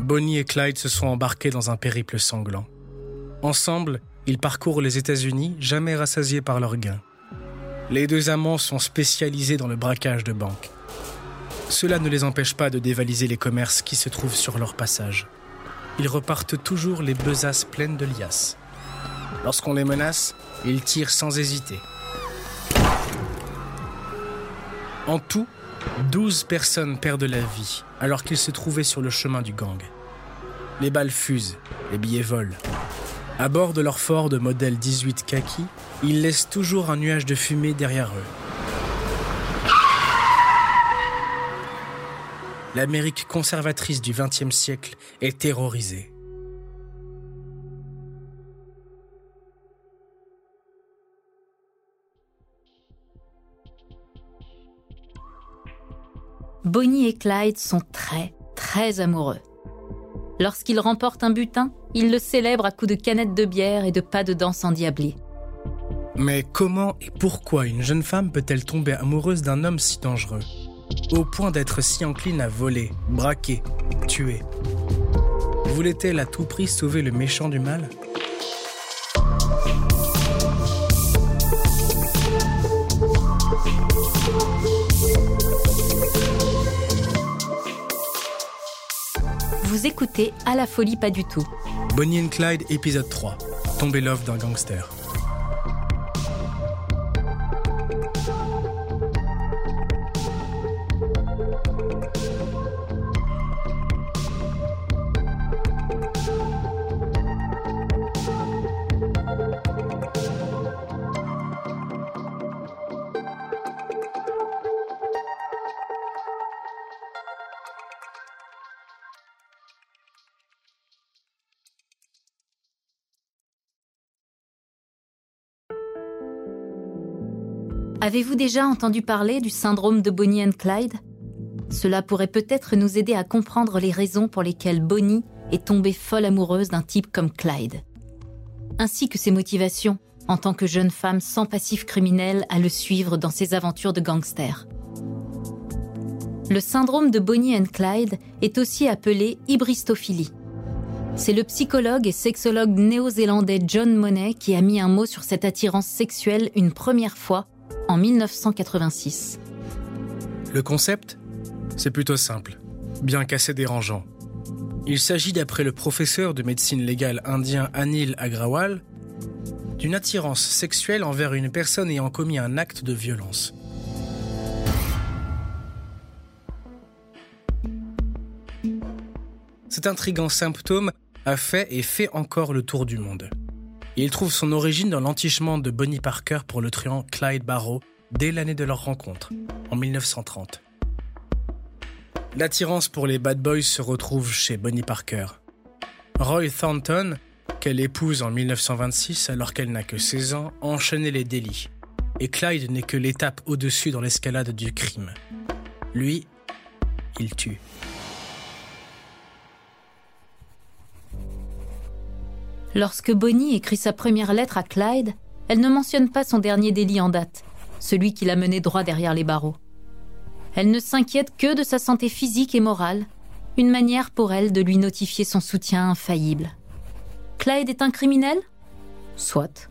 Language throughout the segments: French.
Bonnie et Clyde se sont embarqués dans un périple sanglant. Ensemble, ils parcourent les États-Unis, jamais rassasiés par leurs gains. Les deux amants sont spécialisés dans le braquage de banques. Cela ne les empêche pas de dévaliser les commerces qui se trouvent sur leur passage. Ils repartent toujours les besaces pleines de liasses. Lorsqu'on les menace, ils tirent sans hésiter. En tout, 12 personnes perdent la vie alors qu'ils se trouvaient sur le chemin du gang. Les balles fusent, les billets volent. À bord de leur Ford modèle 18 Kaki, ils laissent toujours un nuage de fumée derrière eux. L'Amérique conservatrice du XXe siècle est terrorisée. Bonnie et Clyde sont très, très amoureux. Lorsqu'ils remportent un butin, ils le célèbrent à coups de canettes de bière et de pas de danse endiablés. Mais comment et pourquoi une jeune femme peut-elle tomber amoureuse d'un homme si dangereux? Au point d'être si encline à voler, braquer, tuer Voulait-elle à tout prix sauver le méchant du mal? Vous écoutez À la folie pas du tout. Bonnie and Clyde, épisode 3. Tomber l'offre d'un gangster. Avez-vous déjà entendu parler du syndrome de Bonnie and Clyde? Cela pourrait peut-être nous aider à comprendre les raisons pour lesquelles Bonnie est tombée folle amoureuse d'un type comme Clyde, ainsi que ses motivations en tant que jeune femme sans passif criminel à le suivre dans ses aventures de gangster. Le syndrome de Bonnie and Clyde est aussi appelé hybristophilie. C'est le psychologue et sexologue néo-zélandais John Monet qui a mis un mot sur cette attirance sexuelle une première fois en 1986. Le concept C'est plutôt simple, bien qu'assez dérangeant. Il s'agit, d'après le professeur de médecine légale indien Anil Agrawal, d'une attirance sexuelle envers une personne ayant commis un acte de violence. Cet intrigant symptôme a fait et fait encore le tour du monde. Il trouve son origine dans l'entichement de Bonnie Parker pour le truand Clyde Barrow dès l'année de leur rencontre, en 1930. L'attirance pour les bad boys se retrouve chez Bonnie Parker. Roy Thornton, qu'elle épouse en 1926 alors qu'elle n'a que 16 ans, enchaînait les délits. Et Clyde n'est que l'étape au-dessus dans l'escalade du crime. Lui, il tue. Lorsque Bonnie écrit sa première lettre à Clyde, elle ne mentionne pas son dernier délit en date, celui qui l'a mené droit derrière les barreaux. Elle ne s'inquiète que de sa santé physique et morale, une manière pour elle de lui notifier son soutien infaillible. Clyde est un criminel? Soit.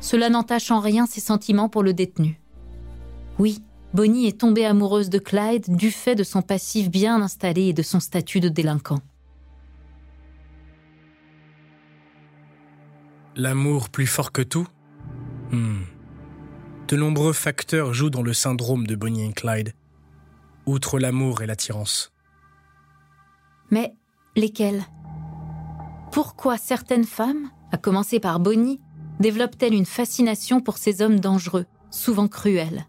Cela n'entache en rien ses sentiments pour le détenu. Oui, Bonnie est tombée amoureuse de Clyde du fait de son passif bien installé et de son statut de délinquant. L'amour plus fort que tout? Hmm. De nombreux facteurs jouent dans le syndrome de Bonnie et Clyde, outre l'amour et l'attirance. Mais lesquels? Pourquoi certaines femmes, à commencer par Bonnie, développe-t-elle une fascination pour ces hommes dangereux, souvent cruels?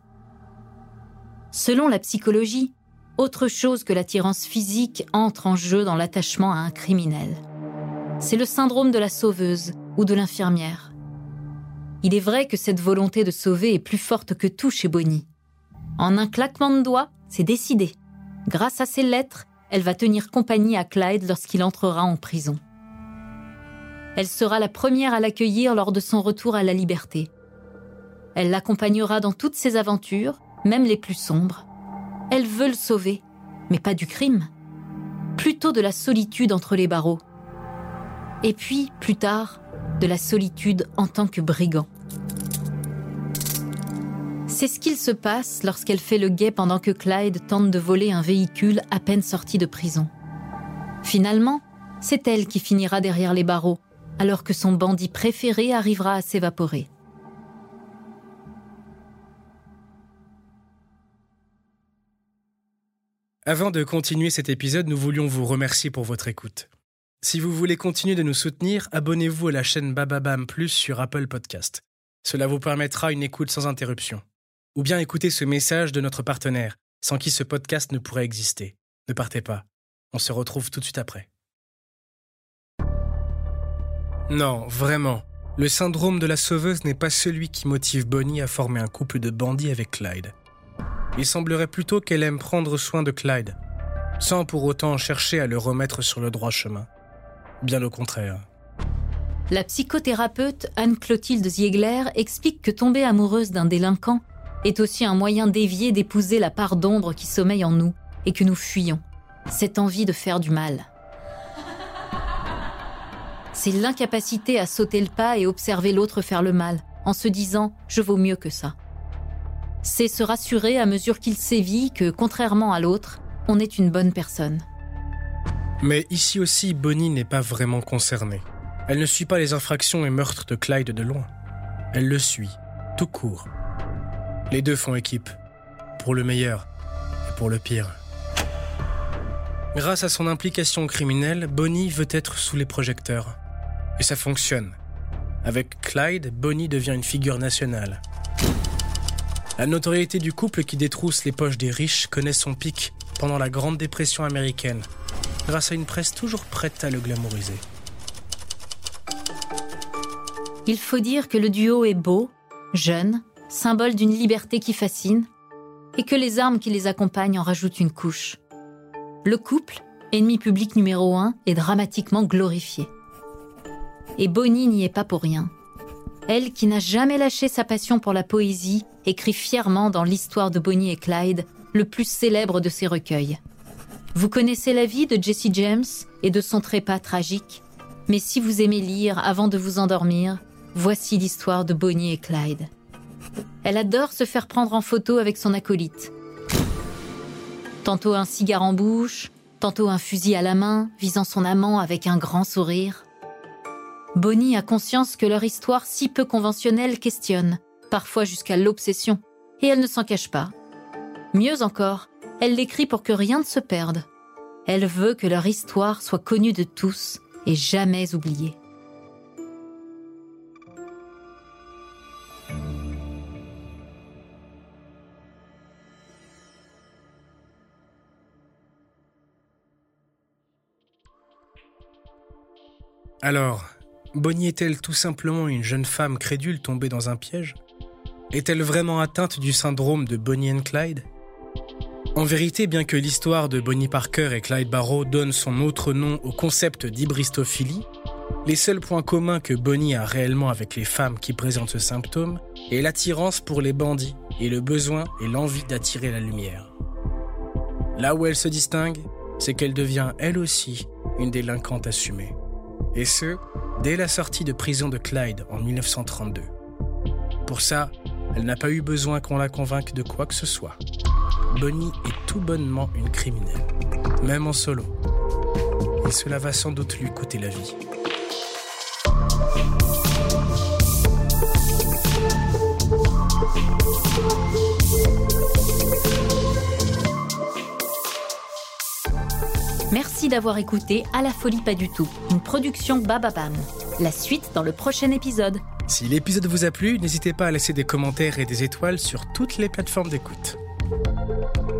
Selon la psychologie, autre chose que l'attirance physique entre en jeu dans l'attachement à un criminel. C'est le syndrome de la sauveuse ou de l'infirmière. Il est vrai que cette volonté de sauver est plus forte que tout chez Bonnie. En un claquement de doigts, c'est décidé. Grâce à ses lettres, elle va tenir compagnie à Clyde lorsqu'il entrera en prison. Elle sera la première à l'accueillir lors de son retour à la liberté. Elle l'accompagnera dans toutes ses aventures, même les plus sombres. Elle veut le sauver, mais pas du crime, plutôt de la solitude entre les barreaux. Et puis, plus tard, de la solitude en tant que brigand. C'est ce qu'il se passe lorsqu'elle fait le guet pendant que Clyde tente de voler un véhicule à peine sorti de prison. Finalement, c'est elle qui finira derrière les barreaux, alors que son bandit préféré arrivera à s'évaporer. Avant de continuer cet épisode, nous voulions vous remercier pour votre écoute. Si vous voulez continuer de nous soutenir, abonnez-vous à la chaîne Bababam Plus sur Apple Podcast. Cela vous permettra une écoute sans interruption. Ou bien écouter ce message de notre partenaire, sans qui ce podcast ne pourrait exister. Ne partez pas. On se retrouve tout de suite après. Non, vraiment. Le syndrome de la sauveuse n'est pas celui qui motive Bonnie à former un couple de bandits avec Clyde. Il semblerait plutôt qu'elle aime prendre soin de Clyde, sans pour autant chercher à le remettre sur le droit chemin. Bien au contraire. La psychothérapeute Anne-Clotilde Ziegler explique que tomber amoureuse d'un délinquant est aussi un moyen dévié d'épouser la part d'ombre qui sommeille en nous et que nous fuyons, cette envie de faire du mal c'est l'incapacité à sauter le pas et observer l'autre faire le mal, en se disant ⁇ je vaux mieux que ça ⁇ C'est se rassurer à mesure qu'il sévit que, contrairement à l'autre, on est une bonne personne. Mais ici aussi, Bonnie n'est pas vraiment concernée. Elle ne suit pas les infractions et meurtres de Clyde de loin. Elle le suit, tout court. Les deux font équipe, pour le meilleur et pour le pire. Grâce à son implication criminelle, Bonnie veut être sous les projecteurs. Et ça fonctionne. Avec Clyde, Bonnie devient une figure nationale. La notoriété du couple qui détrousse les poches des riches connaît son pic pendant la Grande Dépression américaine, grâce à une presse toujours prête à le glamouriser. Il faut dire que le duo est beau, jeune, symbole d'une liberté qui fascine, et que les armes qui les accompagnent en rajoutent une couche. Le couple, ennemi public numéro un, est dramatiquement glorifié. Et Bonnie n'y est pas pour rien. Elle, qui n'a jamais lâché sa passion pour la poésie, écrit fièrement dans l'histoire de Bonnie et Clyde, le plus célèbre de ses recueils. Vous connaissez la vie de Jesse James et de son trépas tragique, mais si vous aimez lire avant de vous endormir, voici l'histoire de Bonnie et Clyde. Elle adore se faire prendre en photo avec son acolyte. Tantôt un cigare en bouche, tantôt un fusil à la main, visant son amant avec un grand sourire. Bonnie a conscience que leur histoire si peu conventionnelle questionne, parfois jusqu'à l'obsession, et elle ne s'en cache pas. Mieux encore, elle l'écrit pour que rien ne se perde. Elle veut que leur histoire soit connue de tous et jamais oubliée. Alors, Bonnie est-elle tout simplement une jeune femme crédule tombée dans un piège? Est-elle vraiment atteinte du syndrome de Bonnie and Clyde? En vérité, bien que l'histoire de Bonnie Parker et Clyde Barrow donne son autre nom au concept d'hybristophilie, les seuls points communs que Bonnie a réellement avec les femmes qui présentent ce symptôme est l'attirance pour les bandits et le besoin et l'envie d'attirer la lumière. Là où elle se distingue, c'est qu'elle devient elle aussi une délinquante assumée. Et ce, dès la sortie de prison de Clyde en 1932. Pour ça, elle n'a pas eu besoin qu'on la convainque de quoi que ce soit. Bonnie est tout bonnement une criminelle, même en solo. Et cela va sans doute lui coûter la vie. Merci d'avoir écouté À la folie pas du tout, une production Bababam. La suite dans le prochain épisode. Si l'épisode vous a plu, n'hésitez pas à laisser des commentaires et des étoiles sur toutes les plateformes d'écoute. Thank you.